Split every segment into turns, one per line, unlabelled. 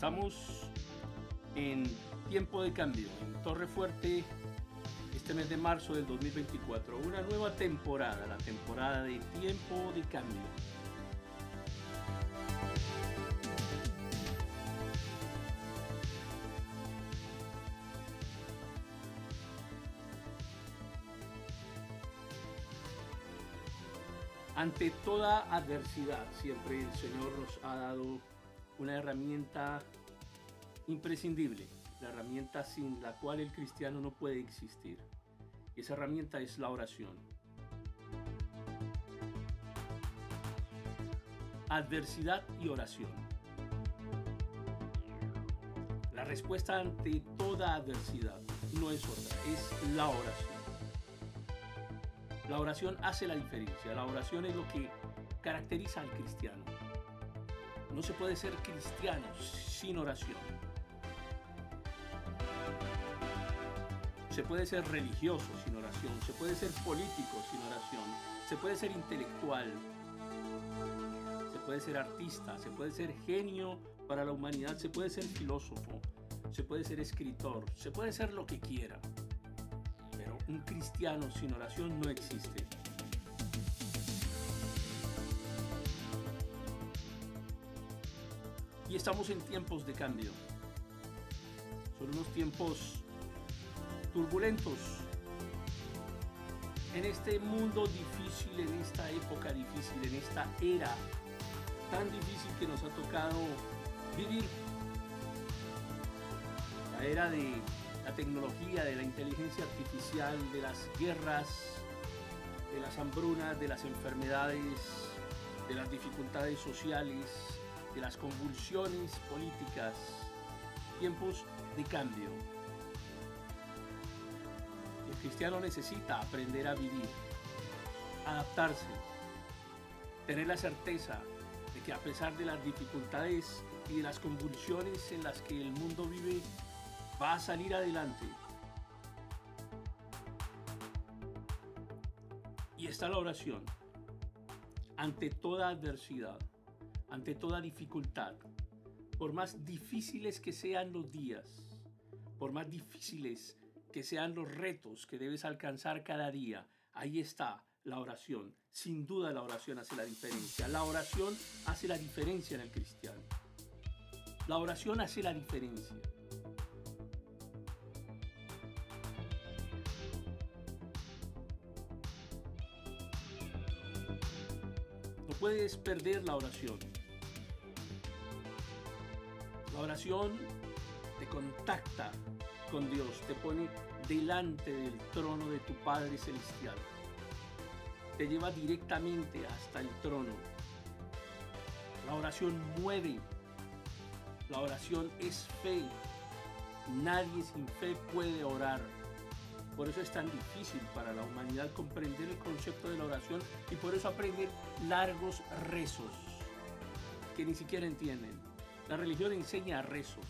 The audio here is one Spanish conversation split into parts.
Estamos en tiempo de cambio, en Torre Fuerte, este mes de marzo del 2024. Una nueva temporada, la temporada de tiempo de cambio. Ante toda adversidad, siempre el Señor nos ha dado una herramienta imprescindible, la herramienta sin la cual el cristiano no puede existir. esa herramienta es la oración. Adversidad y oración. La respuesta ante toda adversidad no es otra, es la oración. La oración hace la diferencia. La oración es lo que caracteriza al cristiano. No se puede ser cristiano sin oración. Se puede ser religioso sin oración, se puede ser político sin oración, se puede ser intelectual, se puede ser artista, se puede ser genio para la humanidad, se puede ser filósofo, se puede ser escritor, se puede ser lo que quiera. Un cristiano sin oración no existe. Y estamos en tiempos de cambio. Son unos tiempos turbulentos. En este mundo difícil, en esta época difícil, en esta era tan difícil que nos ha tocado vivir. La era de la tecnología, de la inteligencia artificial, de las guerras, de las hambrunas, de las enfermedades, de las dificultades sociales, de las convulsiones políticas, tiempos de cambio. El cristiano necesita aprender a vivir, adaptarse, tener la certeza de que a pesar de las dificultades y de las convulsiones en las que el mundo vive, va a salir adelante. Y está la oración. Ante toda adversidad, ante toda dificultad, por más difíciles que sean los días, por más difíciles que sean los retos que debes alcanzar cada día, ahí está la oración. Sin duda la oración hace la diferencia. La oración hace la diferencia en el cristiano. La oración hace la diferencia. puedes perder la oración. La oración te contacta con Dios, te pone delante del trono de tu Padre Celestial. Te lleva directamente hasta el trono. La oración mueve. La oración es fe. Nadie sin fe puede orar. Por eso es tan difícil para la humanidad comprender el concepto de la oración y por eso aprender largos rezos que ni siquiera entienden. La religión enseña rezos.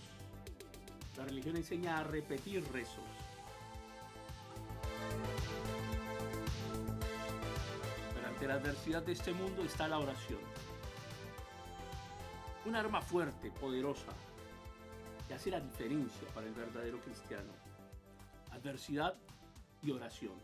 La religión enseña a repetir rezos. Pero ante la adversidad de este mundo está la oración. Un arma fuerte, poderosa, que hace la diferencia para el verdadero cristiano adversidad y oración.